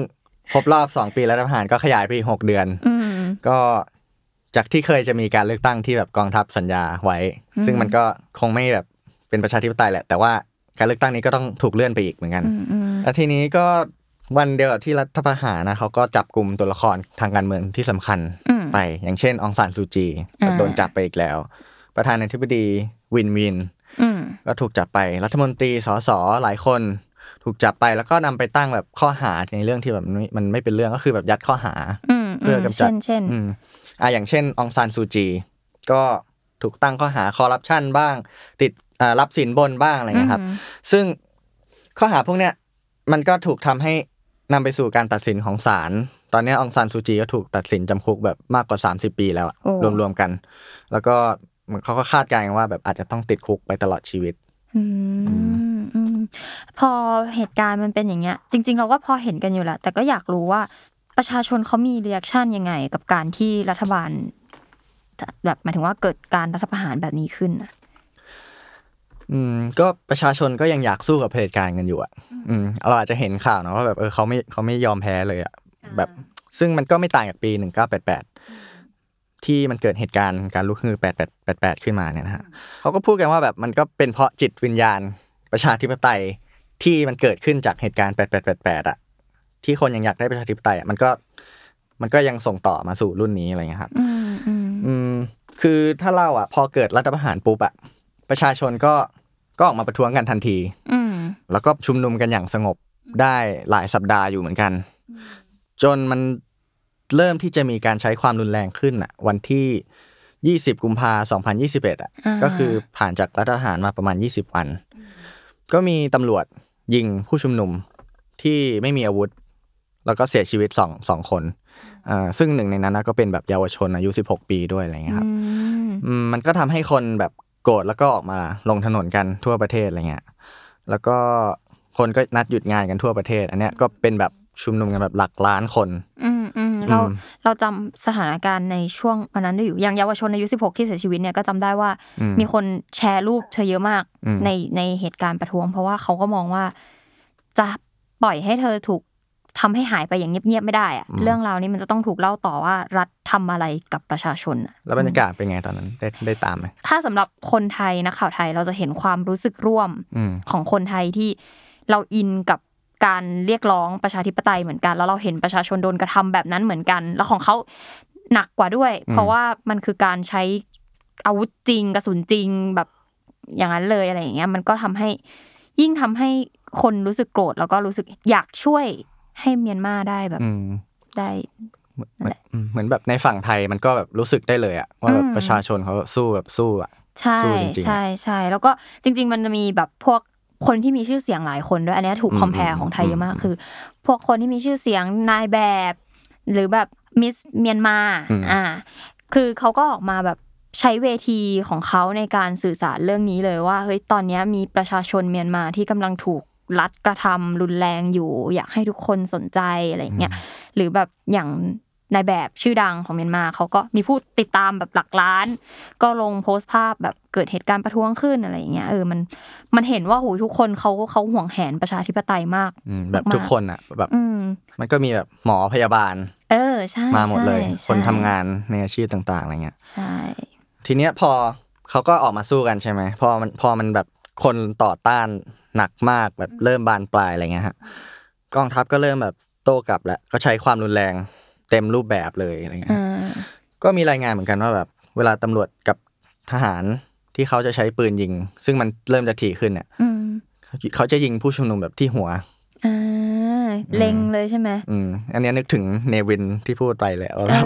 ครบรอบ2ปีรัฐประหารก็ขยายไปอีก6เดือนอืมก็จากที่เคยจะมีการเลือกตั้งที่แบบกองทัพสัญญาไว้อืมซึ่งมันก็คงไม่แบบเป็นประชาธิปไตยแหละ แต่ว่าการเลือกตั้งนี้ก็ต้องถูกเลื่อนไปอีกเหมือนกันอืมอืมแล้วทีนี้ก็วันเดียวกับที่รัฐประหารนะเขาก็จับกลุ่มตัวละครทางการเมืองที่สำคัญอืม ไป อย่างเช่นองซานซูจีอ่าโดนจับไปอีกแล้ว ประธานาธิบดีวินวินอืมก็ถูกจับไปรัฐมนตรีสสหลายคน ถูกจับไปแล้วก็นำไปตั้งแบบข้อหาในเรื่องที่แบบมันไม่มันไม่เป็นเรื่องก็คือแบบยัดข้อหาอืมเพื่อกำจัดเช่นเช่นอืมอะอย่างเช่นองซานซูจี ก็ถูกตั้งข้อหาคอร์รัปชันบ้าง ติดอ่ารับสินบนบ้างอะไรเงี้ยครับอืมซึ่งข้อหาพวกเนี้ยมันก็ถูกทำให้นำไปสู่การตัดสินของศาล ตอนเนี้ยองซานซูจีก็ถูกตัดสินจำคุกแบบมากกว่า 30 ปีแล้วอะโอ้รวมๆกัน แล้วก็เหมือนเขาก็คาดการณ์กันว่าแบบอาจจะต้องติดคุกไปตลอดชีวิตอืมอืมพอเหตุการณ์มันเป็นอย่างเงี้ย จริง ๆ เราก็พอเห็นกันอยู่แหละแต่ก็อยากรู้ว่าประชาชนเขามี reaction ยังไง กับการที่รัฐบาลแบบหมายถึงว่าเกิดการรัฐประหารแบบนี้ขึ้นน่ะอืมก็ประชาชนก็ยังอยากสู้กับเผด็จการกันอยู่อะ อืมเราอาจจะเห็นข่าวนะว่าแบบเออเขาไม่เขาไม่ยอมแพ้เลยอะ แบบซึ่งมันก็ไม่ต่างจากปีหนึ่งเก้าแปดแปดที่มันเกิดเหตุการณ์การลุกฮือแปดแปดแปดแปดขึ้นมาเนี่ยนะฮะเขาก็พูดกันว่าแบบมันก็เป็นเพราะจิตวิญญาณประชาธิปไตยที่มันเกิดขึ้นจากเหตุการณ์แปดแปดแปดแปดอะที่คนยังอยากได้ประชาธิปไตยอะมันก็มันก็ยังส่งต่อมาสู่รุ่นนี้อะไรเงี้ยครับอืมอืมอืมคือถ้าเล่าอะ พอเกิดรัฐประหารปุ๊บอะประชาชนก็ก็ออกมาประท้วงกันทันที อืมแล้วก็ชุมนุมกันอย่างสงบได้หลายสัปดาห์อยู่เหมือนกัน จนมันเริ่มที่จะมีการใช้ความรุนแรงขึ้นอะ วันที่ 20 กุมภาพันธ์2021อะอ่าก็คือผ่านจากรัฐประหารมาประมาณ 20 วัน ก็มีตำรวจยิงผู้ชุมนุมที่ไม่มีอาวุธ แล้วก็เสียชีวิตสองสองคนอ่าซึ่งหนึ่งในนั้นนะก็เป็นแบบเยาวชนอายุ 16 ปีด้วยอะไรเงี้ยครับอืมอืมมันก็ทำให้คนแบบโกรธแล้วก็ออกมาลงถนนกันทั่วประเทศอะไรเงี้ยแล้วก็คนก็นัดหยุดงานกันทั่วประเทศ อันเนี้ยก็เป็นแบบ ชุมนุมกันแบบหลักล้านคน อืมอืมเราอืมเราจำสถานการณ์ในช่วงวันนั้นได้อยู่อย่างเยาวชนอายุ16ที่เสียชีวิตเนี่ยก็จำได้ว่าอืมมีคนแชร์รูปเธอเยอะมากอืมในในเหตุการณ์ประท้วง เพราะว่าเขาก็มองว่า จะปล่อยให้เธอถูกทำให้หายไปอย่างเงียบๆไม่ได้อะเรื่องราวนี้มันจะต้องถูกเล่าต่อว่ารัฐทำอะไรกับประชาชนอะแล้วบรรยากาศเป็นไงตอนนั้นได้ได้ตามไหมถ้าสำหรับคนไทยนะข่าวไทยเราจะเห็นความรู้สึกร่วมอืมของคนไทยที่เราอินกับ การเรียกร้องประชาธิปไตยเหมือนกัน แล้วเราเห็นประชาชนโดนกระทำแบบนั้นเหมือนกัน แล้วของเขาหนักกว่าด้วย เพราะว่ามันคือการใช้อาวุธจริงกระสุนจริงแบบอย่างนั้นเลยอะไรอย่างเงี้ย มันก็ทำให้ยิ่งทำให้คนรู้สึกโกรธแล้วก็รู้สึกอยากช่วยให้เมียนมาได้แบบอืมได้นั่นแหละอืมเหมือนแบบในฝั่งไทยมันก็แบบรู้สึกได้เลยอะว่าแบบอืมประชาชนเขาสู้แบบสู้อะใช่สู้จริงๆใช่ใช่แล้วก็จริง ๆ มันจะมีแบบพวก คนที่มีชื่อเสียงหลายคนด้วย อันเนี้ยถูกอืมคอมเพลอืมของไทยเยอะมากอืมคือ พวกคนที่มีชื่อเสียงนายแบบ หรือแบบมิสเมียนมาอืมอ่า คือเขาก็ออกมาแบบใช้เวทีของเขาในการสื่อสารเรื่องนี้เลยว่าเฮ้ยตอนเนี้ยมีประชาชนเมียนมาที่กำลังถูกรัฐกระทำรุนแรงอยู่ อยากให้ทุกคนสนใจอะไรอย่างเงี้ยหรือแบบอย่าง นายแบบชื่อดังของเมียนมาเขาก็มีผู้ติดตามแบบหลักล้าน ก็ลงโพสต์ภาพแบบเกิดเหตุการณ์ประท้วงขึ้นอะไรอย่างเงี้ยเออมันมันเห็นว่าโหยทุกคนเขาเขาห่วงแหนประชาธิปไตยมากอืมแบบมากๆทุกคนอะแบบอืมมันก็มีแบบหมอพยาบาล เออใช่มาหมดเลยใช่คนทำงาใช่นในอาชีพต่าง ๆอะไรเงี้ยใช่ทีเนี้ยพอเขาก็ออกมาสู้กันใช่ไหมพอมันพอมันแบบคนต่อต้านหนักมากแบบเริ่มบานปลายอะไรเงี้ยฮะกองทัพก็เริ่มแบบโต้กลับแล้วก็ใช้ความรุนแรง เต็มรูปแบบเลยอะไรเงี้ยอ่าก็มีรายงานเหมือนกันว่าแบบ เวลาตำรวจกับทหารที่เขาจะใช้ปืนยิง ซึ่งมันเริ่มจะถี่ขึ้นเนี่ยอืมเขาจะยิงผู้ชุมนุมแบบที่หัวอ่าเล็งเลยใช่ไหมอืมอันเนี้ยนึกถึงเนวินที่พูดไปเลยว่าเอแบบ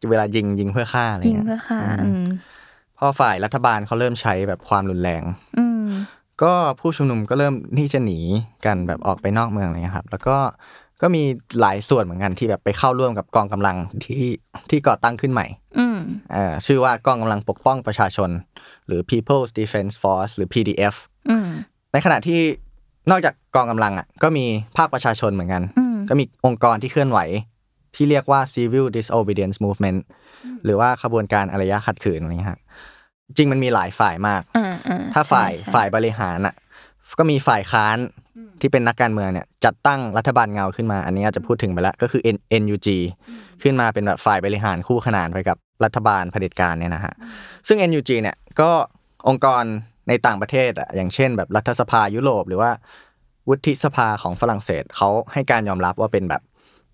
อเวลายิงยิงเพื่อฆ่าอะไรยิงเงี้ยเพื่อค่ะอือืมมพอฝ่ายรัฐบาลเขาเริ่มใช้แบบความรุนแรง อืมก็ผู้ชุมนุมก็เริ่มที่จะหนีกันแบบออกไปนอกเมืองอะไรเงี้ยครับ แล้วก็ ก็มีหลายส่วนเหมือนกันที่แบบไปเข้าร่วมกับกองกำลังที่ที่ก่อตั้งขึ้นใหม่อืมเอ่อชื่อว่ากองกำลังปกป้องประชาชน หรือ People's Defense Force หรือ PDF อืมในขณะที่นอกจากกองกำลังอะก็มีภาคประชาชนเหมือนกันอืมก็มีองค์กรที่เคลื่อนไหว ที่เรียกว่า Civil Disobedience Movement หรือว่าขบวนการอารยะขัดขืนอะไรเงี้ยครับจริงมันมีหลายฝ่ายมากอ่าอ่าถ้าฝ่ายใช่ใช่ฝ่ายบริหารอะ ก็มีฝ่ายค้าน ที่เป็นนักการเมืองเนี่ยจัดตั้งรัฐบาลเงาขึ้นมา อันนี้อาจจะพูดถึงไปแล้วก็คือ N- NUG ขึ้นมาเป็นแบบฝ่ายบริหารคู่ขนานไปกับรัฐบาลเผด็จการเนี่ยนะฮะซึ่ง NUG เนี่ยก็องค์กรในต่างประเทศอะอย่างเช่น แบบรัฐสภายุโรป หรือว่าวุฒิสภาของฝรั่งเศสเขาให้การยอมรับว่าเป็นแบบ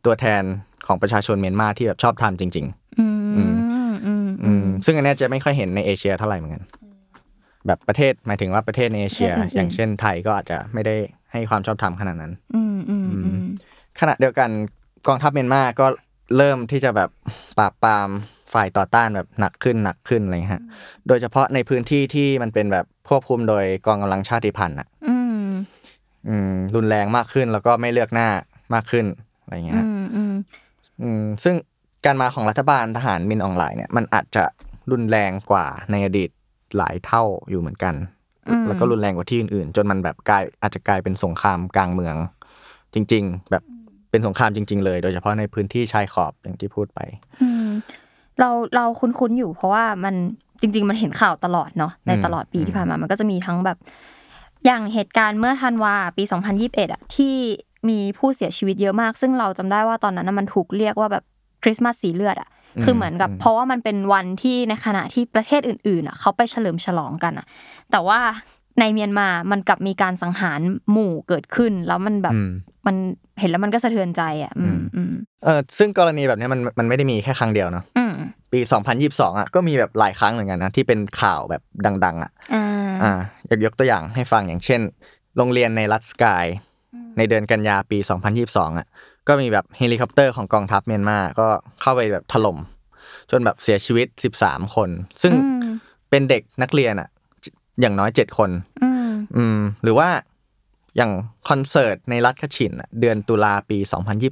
ตัวแทนของประชาชนเมียนมาที่แบบชอบทำจริงๆอืมอืมอืมอืมซึ่งอันเนี้ยจะไม่ค่อยเห็นในเอเชียเท่าไหร่เหมือนกันแบบประเทศหมายถึงว่าประเทศในเอเชียประเทศอื่นๆอย่างเช่นไทยก็อาจจะไม่ได้ ให้ความชอบธรรมขนาดนั้นอืมอืมอืมขณะเดียวกันกองทัพเมียนมาก็เริ่มที่จะแบบปราบปรามฝ่ายต่อต้านแบบหนักขึ้นหนักขึ้นอะไรเงี้ยฮะ โดยเฉพาะในพื้นที่ที่มันเป็นแบบควบคุมโดยกองกำลังชาติพันธุ์อะอืมอืม รุนแรงมากขึ้นแล้วก็ไม่เลือกหน้ามากขึ้นอะไรเงี้ยอืฮะมอืมอืมซึ่งการมาของรัฐบาลทหารมินออนไลน์เนี่ยมันอาจจะรุนแรงกว่าในอดีตหลายเท่าอยู่เหมือนกัน แล้วก็รุนแรงกว่าที่อื่นๆ จนมันแบบกลายอาจจะกลายเป็นสงครามกลางเมือง จริง ๆ แบบเป็นสงครามจริง ๆ เลย โดยเฉพาะในพื้นที่ชายขอบอย่างที่พูดไปอืมเราเราคุ้นๆอยู่ เพราะว่ามันจริง ๆ มันเห็นข่าวตลอดเนาะในอืมตลอดปีที่ผ่านมามันก็จะมีทั้งแบบ อย่างเหตุการณ์เมื่อธันวาปี 2021อะที่มีผู้เสียชีวิตเยอะมาก ซึ่งเราจำได้ว่าตอนนั้นนะมันถูกเรียกว่าแบบคริสต์มาสสีเลือดอะ คือเหมือนกับเพราะว่ามันเป็นวันที่ในขณะที่ประเทศอื่นๆอะเขาไปเฉลิมฉลองกันอะ แต่ว่าในเมียนมามันกลับมีการสังหารหมู่เกิดขึ้น แล้วมันแบบอืมมันเห็นแล้วมันก็สะเทือนใจอะอืมอืมเออซึ่งกรณีแบบเนี้ยมันมันไม่ได้มีแค่ครั้งเดียวเนาะอืมปี 2022อะก็มีแบบหลายครั้งเหมือนกันนะที่เป็นข่าวแบบดัง ๆ อะอ่าอ่าอยากยกตัวอย่างให้ฟังอย่างเช่น โรงเรียนในรัฐสะกายในเดือนกันยาปี 2022อะ ก็มีแบบเฮลิคอปเตอร์ของกองทัพเมียนมาก็เข้าไปแบบถล่มจนแบบเสียชีวิต13คน ซึ่งอืมเป็นเด็กนักเรียนอะอย่างน้อย7คนอืมอืม หรือว่าอย่างคอนเสิร์ตในรัฐคาชินอะเดือนตุลาปี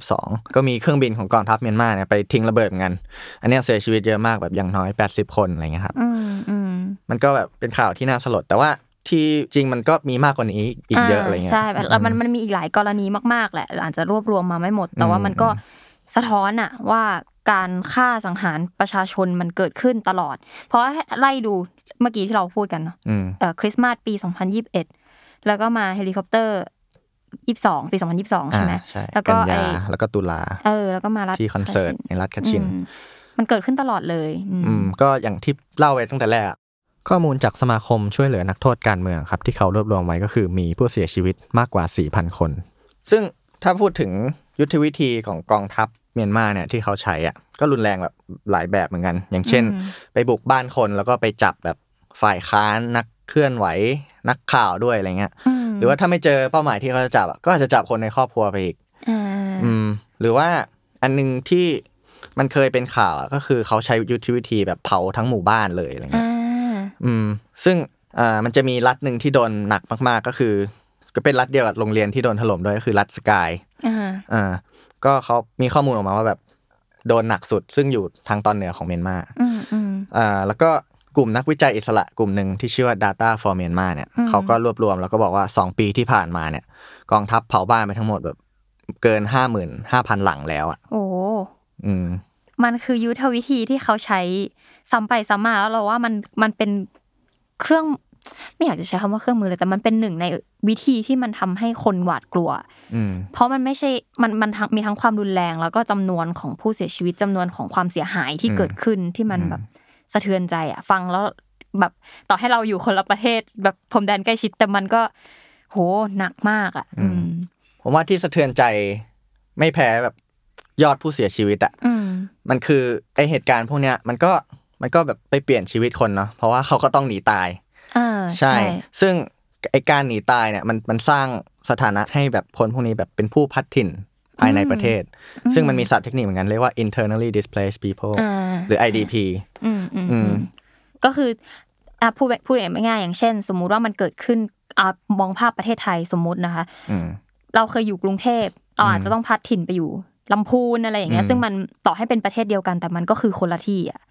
2022 ก็มีเครื่องบินของกองทัพเมียนมาเนี่ยไปทิ้งระเบิดเหมือนกัน อันเนี้ยเสียชีวิตเยอะมากแบบอย่างน้อย 80 คนอะไรเงี้ยครับอืมอืมมันก็แบบเป็นข่าวที่น่าสลด แต่ว่า ที่จริงมันก็มีมากกว่านี้อีกเยอะอะไรเงี้ยใช่แล้วมันมันมีอีกหลายกรณีมากๆแหละอาจจะรวบรวมมาไม่หมด แต่ว่ามันก็สะท้อนอะว่าการฆ่าสังหารประชาชนมันเกิดขึ้นตลอด เพราะไล่ดูเมื่อกี้ที่เราพูดกันเนาะอืมเอ่อคริสต์มาสปี 2021 แล้วก็มาเฮลิคอปเตอร์22ปี2022ใช่ไหมอ่าใช่แล้วก็กันไอยาแล้วก็ตุลาเออ แล้วก็มารัฐที่คอนเสิร์ตในรัฐคาชินอืมมันเกิดขึ้นตลอดเลย อืมอืมก็อย่างที่เล่าไว้ตั้งแต่แรกอะ ข้อมูลจากสมาคมช่วยเหลือนักโทษการเมืองครับที่เขารวบรวมไว้ก็คือมีผู้เสียชีวิตมากกว่า 4,000 คน ซึ่งถ้าพูดถึงยุทธวิธีของกองทัพเมียนมาเนี่ยที่เขาใช้อะก็รุนแรงแบบหลายแบบเหมือนกัน อย่างเช่นอืมไปบุกบ้านคนแล้วก็ไปจับแบบฝ่ายค้านนักเคลื่อนไหวนักข่าวด้วยอะไรเงี้ยมหรือว่าถ้าไม่เจอเป้าหมายที่เขาจะจับอะก็อาจจะจับคนในครอบครัวไปอีกอ่าอืมหรือว่าอันหนึงที่มันเคยเป็นข่าวอะก็คือเขาใช้ยุทธวิธีแบบเผาทั้งหมู่บ้านเลยอะไรเงี้อ่าย อืมซึ่งอ่ามันจะมีรัฐหนึ่งที่โดนหนักมาก ๆ ก็คือ ก็เป็นรัฐเดียวกับโรงเรียนที่โดนถล่มด้วยก็คือรัฐสกายอ่าอ่าก็เขามีข้อมูลออกมาว่าแบบโดนหนักสุด ซึ่งอยู่ทางตอนเหนือของเมียนมาอืมอืมอ่าแล้วก็กลุ่มนักวิจัยอิสระกลุ่มหนึ่งที่ชื่อว่า Data for Myanmar เนี่ยอืมเขาก็รวบรวมแล้วก็บอกว่า 2 ปีที่ผ่านมาเนี่ย กองทัพเผาบ้านไปทั้งหมดแบบเกินห้าหมื่นห้าพันหลังแล้วอะโอ้อืมมันคือยุทธวิธีที่เขาใช้ ซ้ำไปซ้ำมาแล้วเราว่ามันมันเป็นเครื่องไม่อยากจะใช้คำว่าเครื่องมือเลย แต่มันเป็นหนึ่งในวิธีที่มันทำให้คนหวาดกลัวอืมเพราะมันไม่ใช่มันมันทั้งมีทั้งความรุนแรง แล้วก็จำนวนของผู้เสียชีวิตจำนวนของความเสียหายที่อืมเกิดขึ้นที่มันอืมแบบสะเทือนใจอะ ฟังแล้วแบบต่อให้เราอยู่คนละประเทศ แบบพรมแดนใกล้ชิดแต่มันก็ โหหนักมากอะอืมผมว่าที่สะเทือนใจไม่แพ้แบบยอดผู้เสียชีวิตอะอืมมันคือไอเหตุการณ์พวกเนี้ยมันก็ มันก็แบบไปเปลี่ยนชีวิตคนเนาะเพราะว่าเขาก็ต้องหนีตายอ่าใช่ ซึ่งไอการหนีตายเนี่ยมันมันสร้างสถานะให้แบบคนพวกนี้แบบเป็นผู้พัดถิ่นภายในประเทศ ซึ่งมันมีศัพท์เทคนิคเหมือนกันเรียกว่า internally displaced people อ่าหรือ IDP อืมอืมอือืมมก็คืออะพูดพูดง่ายๆอย่างเช่น สมมุติว่ามันเกิดขึ้นอะมองภาพประเทศไทยสมมุตินะคะอืมเราเคยอยู่กรุงเทพเราอาจจะต้องพัดถิ่นไปอยู่ลำพูนอะไรอย่างเงี้อืยมซึ่งมันต่อให้เป็นประเทศเดียวกันแต่มันก็คือคนละที่อะ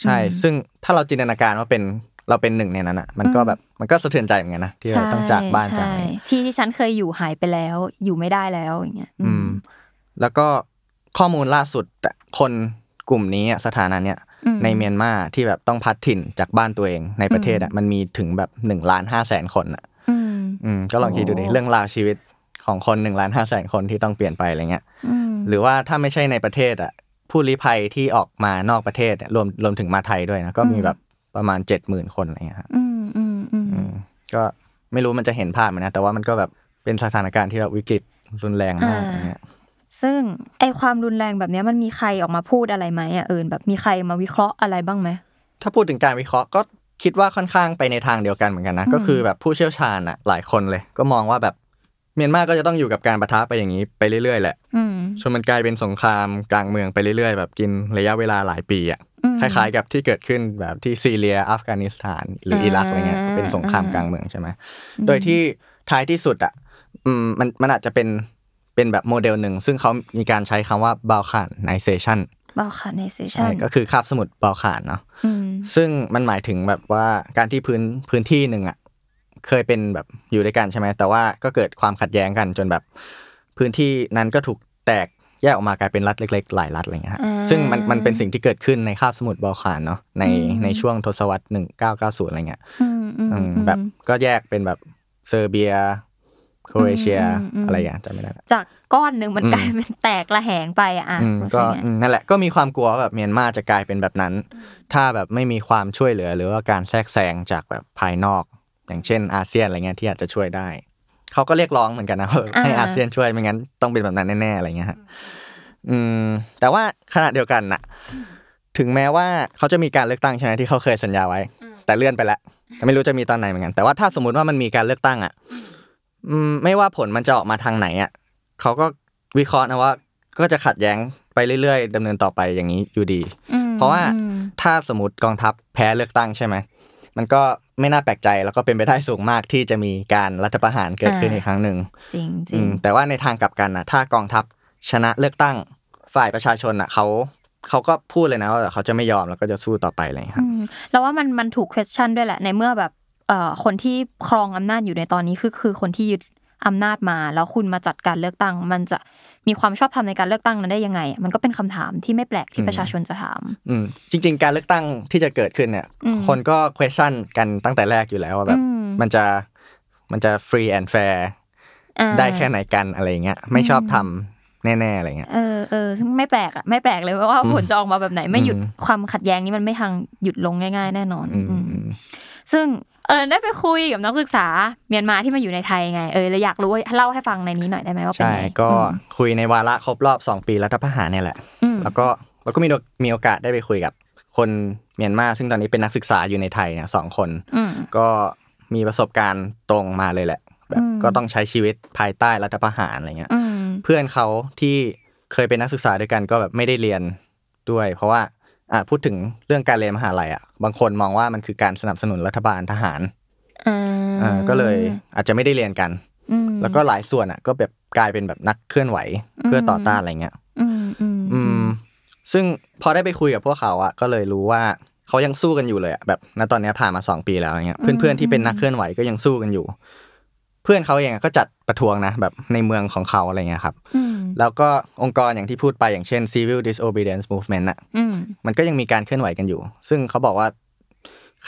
ใช่ ซึ่งถ้าเราจินตนาการว่าเป็นเราเป็นหนึ่งในนั้นอะ มันก็แบบมันก็สะเทือนใจเหมือนกันนะที่เราต้องจากบ้านจากใช่อะไรที่ที่ฉันเคยอยู่หายไปแล้ว อยู่ไม่ได้แล้วอย่างเงี้ยอืม แล้วก็ข้อมูลล่าสุดแต่คนกลุ่มนี้อะสถานะเนี้ยอืมในเมียนมาที่แบบต้องพัดถิ่นจากบ้านตัวเองในประเทศอะมันมีถึงแบบหนึ่งล้านห้าแสนคนอะอืมอืมก็ลองคิดดูดิโอ้เรื่องราวชีวิตของคนหนึ่งล้านห้าแสนคนที่ต้องเปลี่ยนไปอะไรเงี้ยอืมหรือว่าถ้าไม่ใช่ในประเทศอะ ผู้ลี้ภัยที่ออกมานอกประเทศเนี่ยรวมรวมถึงมาไทยด้วยนะก็มีแบบประมาณเจ็ดหมื่นคนอะไรเงี้ยครับอืมอืมอืมอืมก็ไม่รู้มันจะเห็นภาพไหมนะ แต่ว่ามันก็แบบเป็นสถานการณ์ที่แบบวิกฤตรุนแรงมากอะไรเงี้ยซึ่งไอความรุนแรงแบบเนี้ยมันมีใครออกมาพูดอะไรไหมอะเอิญแบบมีใครมาวิเคราะห์อะไรบ้างไหมถ้าพูดถึงการวิเคราะห์ก็คิดว่าค่อนข้างไปในทางเดียวกันเหมือนกันนะ ก็คือแบบผู้เชี่ยวชาญอะหลายคนเลย ก็มองว่าแบบเมียนมาก็จะต้องอยู่กับการประทะไปอย่างนี้ไปเรื่อยๆแหละอืม จนมันกลายเป็นสงครามกลางเมืองไปเรื่อยๆ แบบกินระยะเวลาหลายปีอะอืมคล้ายๆ กับที่เกิดขึ้นแบบที่ซีเรียอัฟกานิสถานหรืออิรักอะไรเงี้ยอ่าเป็นสงครามกลางเมืองใช่ไหมโดยที่ท้ายที่สุดอะอืมมันมันอาจจะเป็นเป็นแบบโมเดลหนึ่ง ซึ่งเขามีการใช้คำว่า Balkanization บาคาเนเซชัใช่นก็คือคาบสมุทรบาลข่านเนาะอืมซึ่งมันหมายถึงแบบว่าการที่พื้นพื้นที่หนึ่งอะเคยเป็นแบบอยู่ด้วยกันใช่ไหมแต่ว่าก็เกิดความขัดแย้งกันจนแบบพื้นที่นั้นก็ถูก แตกแยกออกมากลายเป็นรัฐเล็กๆ หลายรัฐอะไรเงี้ยฮะอ่าซึ่งมันมันเป็นสิ่งที่เกิดขึ้นในคาบสมุทรบาลข่านเนาะในอืมในช่วงทศวรรษหนึ่งเก้าเก้าศูนย์อะไรเงี้ยอืมอืมอืมแบบก็แยกเป็นแบบเซอร์เบียโครเอเชียอืมอืมอะไรอย่างเงี้ยจำไม่ได้ละจากก้อนหนึ่งมันอืมกลายเป็นแตกระแหงไปอะอะอืมรู้สึก็ไงอืมนั่นแหละก็มีความกลัวว่าแบบเมียนมาจะกลายเป็นแบบนั้น ถ้าแบบไม่มีความช่วยเหลือ หรือว่าการแทรกแซงจากแบบภายนอก อย่างเช่นอาเซียนอะไรเงี้ยที่อาจจะช่วยได้ เขาก็เรียกร้องเหมือนกันนะว่าให้อาเซียนช่วยไม่งั้นต้องเป็นแบบนั้นแน่ๆอะไรเงี้ยฮะอืม แต่ว่าขณะเดียวกันน่ะ ถึงแม้ว่าเขาจะมีการเลือกตั้งใช่ไหมที่เขาเคยสัญญาไว้ แต่เลื่อนไปแล้วแต่ไม่รู้จะมีตอนไหนเหมือนกัน แต่ว่าถ้าสมมติว่ามันมีการเลือกตั้งอะอืมไม่ว่าผลมันจะออกมาทางไหนอะเขาก็วิเคราะห์นะว่า ก็จะขัดแย้งไปเรื่อยๆดำเนินต่อไปอย่างนี้อยู่ดีอืมเพราะว่าอืมถ้าสมมติกองทัพแพ้เลือกตั้งใช่ไหมมันก็ ไม่น่าแปลกใจ แล้วก็เป็นไปได้สูงมากที่จะมีการรัฐประหารเกิดขึ้นอีกครั้งหนึ่งจริงจอืริงมแต่ว่าในทางกลับกันนะถ้ากองทัพชนะเลือกตั้งฝ่ายประชาชนอะเขาเขาก็พูดเลยนะว่าเขาจะไม่ยอมแล้วก็จะสู้ต่อไปอะไรอย่างเลยครับอืมแล้วว่ามันมันถูก question ด้วยแหละในเมื่อแบบเอ่อคนที่ครองอำนาจอยู่ในตอนนี้คือคือคนที่ยึดอำนาจมา แล้วคุณมาจัดการเลือกตั้ง มันจะ มีความชอบธรรมในการเลือกตั้งนั้นได้ยังไง มันก็เป็นคำถามที่ไม่แปลกที่ประชาชนจะถามอืมจริง ๆ การเลือกตั้งที่จะเกิดขึ้นเนี่ยอืมคนก็ question กันตั้งแต่แรกอยู่แล้วว่าแบบอืมมันจะมันจะ free and fair อ่าได้แค่ไหนกันอะไรเงี้ยไม่ชอบทำแน่ๆอะไรเงี้ยเออเออซึ่งไม่แปลกอะไม่แปลกเลยว่าผลจะออกมาแบบไหนไม่หยุดอืมความขัดแย้งนี้มันไม่ทางหยุดลงง่าย ๆ แน่นอนอืมอืมอืมซึ่ง เออได้ไปคุยกับนักศึกษาเมียนมาที่มาอยู่ในไทยไงเออเลยอยากรู้ว่าเล่าให้ฟังในนี้หน่อยได้ไหมว่าเป็นใช่ไงก็อืมคุยในวาระครบรอบ 2 ปีรัฐประหารเนี่ยแหละอืมแล้วก็แล้วก็มีโอกมีโอกาสได้ไปคุยกับคนเมียนมาซึ่งตอนนี้เป็นนักศึกษาอยู่ในไทยเนี่ยสองคนอืมก็มีประสบการณ์ตรงมาเลยแหละแบบอืมก็ต้องใช้ชีวิตภายใต้รัฐประหารอะไรเงี้ยอืมเพื่อนเขาที่เคยเป็นนักศึกษาด้วยกันก็แบบไม่ได้เรียนด้วย เพราะว่า อะพูดถึงเรื่องการเรียนมหาลัยอะบางคนมองว่ามันคือการสนับสนุนรัฐบาลทหารอ่าเออก็เลยอาจจะไม่ได้เรียนกันอืมแล้วก็หลายส่วนอะ ก็แบบกลายเป็นแบบนักเคลื่อนไหวเพื่อต่อต้านอะไรเงี้ยอืมอืมอืมซึ่งพอได้ไปคุยกับพวกเขาอะก็เลยรู้ว่าเขายังสู้กันอยู่เลยอะแบบณตอนเนี้ยผ่านมาสองปีแล้วอย่างเงี้ยเพื่อนๆที่เป็นนักเคลื่อนไหวก็ยังสู้กันอยู่ เพื่อนเขาเองอะก็จัดประท้วงนะแบบในเมืองของเขาอะไรเงี้ยครับอืมแล้วก็องค์กรอย่างที่พูดไปอย่างเช่น Civil Disobedience Movement อะอืมมันก็ยังมีการเคลื่อนไหวกันอยู่ ซึ่งเขาบอกว่า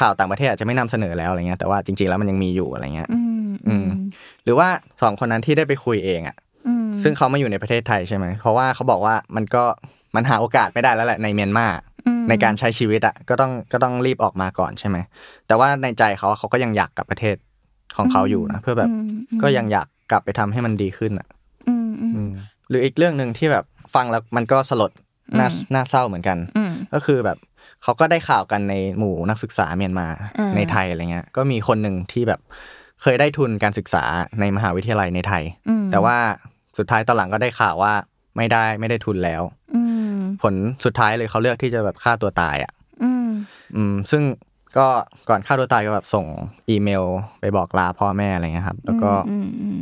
ข่าวต่างประเทศอาจจะไม่นำเสนอแล้วอะไรเงี้ยแต่ว่าจริง ๆแล้วมันยังมีอยู่อะไรเงี้ยอืมอืมหรือว่าสองคนนั้นที่ได้ไปคุยเองอะอืมซึ่งเขามาอยู่ในประเทศไทยใช่ไหมเพราะว่าเขาบอกว่ามันก็มันหาโอกาสไม่ได้แล้วแหละในเมียนมาอืมในการใช้ชีวิตอะก็ต้องก็ต้องรีบออกมาก่อนใช่ไหมแต่ว่าในใจเขาอะเขาก็ยังอยากกลับประเทศ ของเขาอยู่นะเพื่อแบบมอืมก็ยังอยากกลับไปทำให้มันดีขึ้นอะอืมอืมอืมหรืออีกเรื่องหนึ่งที่แบบฟังแล้วมันก็สลดน่าอืมน่าเศร้าเหมือนกันอืมก็คือแบบเขาก็ได้ข่าวกันในหมู่นักศึกษาเมียนมาอ่าในไทยอะไรเงี้ย ก็มีคนหนึ่งที่แบบเคยได้ทุนการศึกษาในมหาวิทยาลัยในไทยอืมแต่ว่าสุดท้ายตอนหลังก็ได้ข่าวว่าไม่ได้ไม่ได้ทุนแล้วอืมผลสุดท้ายเลยเขาเลือกที่จะแบบฆ่าตัวตายอะอืมอืมซึ่ง ก็ก่อนฆ่าตัวตายก็แบบส่งอีเมลไปบอกลาพ่อแม่อะไรเงี้ยครับ แล้วก็อืมอืม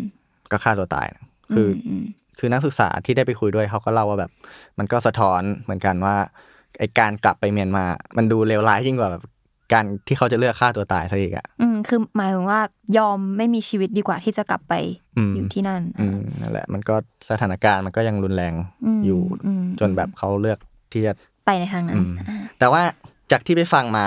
ก็ฆ่าตัวตาย คืออมคือนักศึกษาที่ได้ไปคุยด้วยเขาก็เล่าว่าแบบ มันก็สะท้อนเหมือนกันว่าไอการกลับไปเมียนมา มันดูเลวร้ายยิ่งกว่าแบบการที่เขาจะเลือกฆ่าตัวตายซะอีกอะอืมคือหมายถึงว่ายอมไม่มีชีวิตดีกว่าที่จะกลับไปอืมอยู่ที่นั่นอืมนั่นแหละ มันก็สถานการณ์มันก็ยังรุนแรงมอยู่อืมจนแบบเขาเลือกที่จะไปในทางนั้นอืมแต่ว่าจากที่ไปฟังมา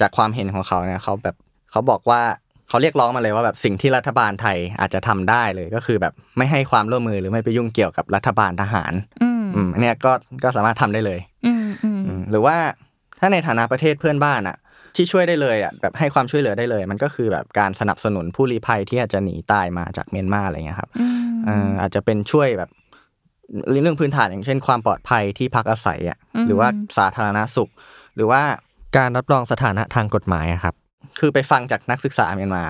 จากความเห็นของเขาเนี่ยเขาแบบเขาบอกว่าเขาเรียกร้องมาเลยว่าแบบสิ่งที่รัฐบาลไทยอาจจะทำได้เลยก็คือแบบไม่ให้ความร่วมมือหรือไม่ไปยุ่งเกี่ยวกับรัฐบาลทหารอืมอืมอันเนี้ยก็ก็สามารถทำได้เลยอืมอืมอืมหรือว่าถ้าในฐานะประเทศเพื่อนบ้านอะ ที่ช่วยได้เลยอะแบบให้ความช่วยเหลือได้เลย มันก็คือแบบการสนับสนุนผู้ลี้ภัยที่อาจจะหนีตายมาจากเมียนมาอะไรเงี้ยครับอืมเอ่ออาจจะเป็นช่วยแบบเรื่องพื้นฐานอย่างเช่นความปลอดภัยที่พักอาศัยอะหรือว่าสาธารณสุข หรือว่า การรับรองสถานะทางกฎหมายอะครับ คือไปฟังจากนักศึกษาเมียนมา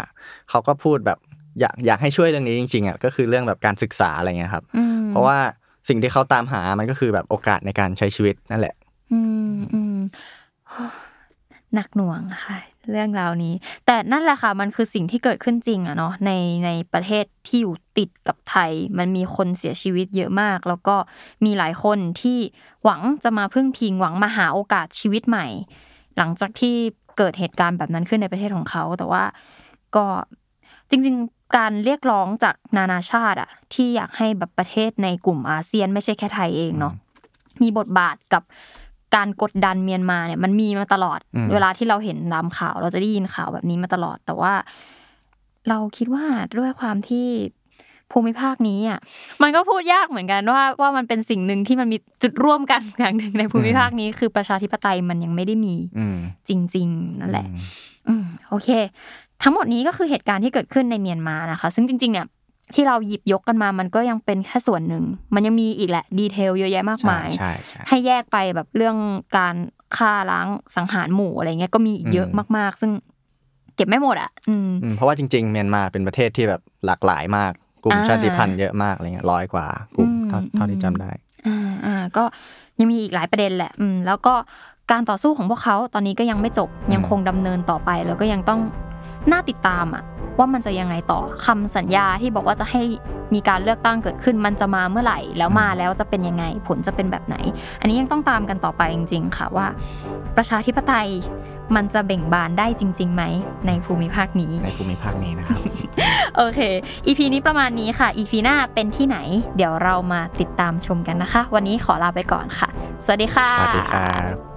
เขาก็พูดแบบอยากอยากให้ช่วยเรื่องนี้จริงๆอะก็คือเรื่องแบบการศึกษาอะไรเงี้ยครับอืมเพราะว่าสิ่งที่เขาตามหามันก็คือแบบโอกาสในการใช้ชีวิตนั่นแหละ อืมอืมหนักหน่วงอะค่ะ เรื่องราวนี้ แต่นั่นแหละค่ะ มันคือสิ่งที่เกิดขึ้นจริงอะเนาะในในประเทศที่อยู่ติดกับไทย มันมีคนเสียชีวิตเยอะมาก แล้วก็มีหลายคนที่หวังจะมาพึ่งพิงหวังมาหาโอกาสชีวิตใหม่ หลังจากที่เกิดเหตุการณ์แบบนั้นขึ้นในประเทศของเขา แต่ว่าก็จริง ๆ การเรียกร้องจากนานาชาติอะที่อยากให้แบบประเทศในกลุ่มอาเซียน ไม่ใช่แค่ไทยเองเนาะมีบทบาทกับการกดดันเมียนมาเนี่ยมันมีมาตลอดอืมเวลาที่เราเห็นตามข่าว เราจะได้ยินข่าวแบบนี้มาตลอด แต่ว่า เราคิดว่าด้วยความที่ ภูมิภาคนี้อะมันก็พูดยากเหมือนกันว่าว่ามันเป็นสิ่งหนึ่งที่มันมีจุดร่วมกันอย่างหนึ่งในภูมิภาคนี้คือประชาธิปไตยมันยังไม่ได้มีอืมจริง ๆ นั่นแหละอืมอืมโอเค ทั้งหมดนี้ก็คือเหตุการณ์ที่เกิดขึ้นในเมียนมานะคะ ซึ่งจริง ๆเนี่ยที่เราหยิบยกกันมา มันก็ยังเป็นแค่ส่วนหนึ่ง มันยังมีอีกแหละ ดีเทลเยอะแยะมากใช่มายใช่ใช่ให้แยกไปแบบเรื่องการฆ่าล้างสังหารหมู่อะไรเงี้ย ก็มีอีกเยอะอืมมากๆ ซึ่งเก็บไม่หมดอะอืมอืม เพราะว่าจริง ๆ เมียนมาเป็นประเทศที่แบบหลากหลายมาก กลุ่มอ่าชาติพันธุ์เยอะมากอะไรเงี้ยร้อยกว่ากลุ่มอืมเท่าเท่าอืมที่จำได้อ่าอ่าก็ยังมีอีกหลายประเด็นแหละอืมแล้วก็การต่อสู้ของพวกเขาตอนนี้ก็ยังไม่จบยังคงดำเนินต่อไป แล้วก็ยังต้องน่าติดตามอะว่ามันจะยังไงต่อคำสัญญาที่บอกว่าจะให้มีการเลือกตั้งเกิดขึ้น มันจะมาเมื่อไหร่ แล้วมาแล้วจะเป็นยังไง ผลจะเป็นแบบไหน อันนี้ยังต้องตามกันต่อไปจริง ๆ ค่ะว่า ประชาธิปไตย มันจะเบ่งบานได้จริงๆไหมในภูมิภาคนี้ ในภูมิภาคนี้นะครับ โอเค EP นี้ประมาณนี้ค่ะ EP หน้าเป็นที่ไหน เดี๋ยวเรามาติดตามชมกันนะคะ วันนี้ขอลาไปก่อนค่ะ สวัสดีค่ะ สวัสดีครับ